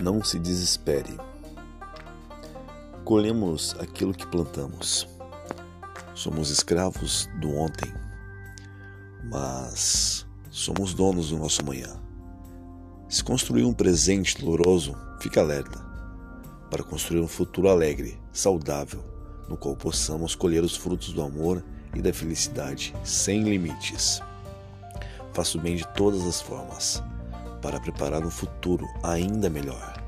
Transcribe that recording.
Não se desespere. Colhemos aquilo que plantamos. Somos escravos do ontem, mas somos donos do nosso amanhã. Se construir um presente doloroso, fique alerta para construir um futuro alegre, saudável, no qual possamos colher os frutos do amor e da felicidade sem limites. Faça o bem de todas as formas para preparar um futuro ainda melhor.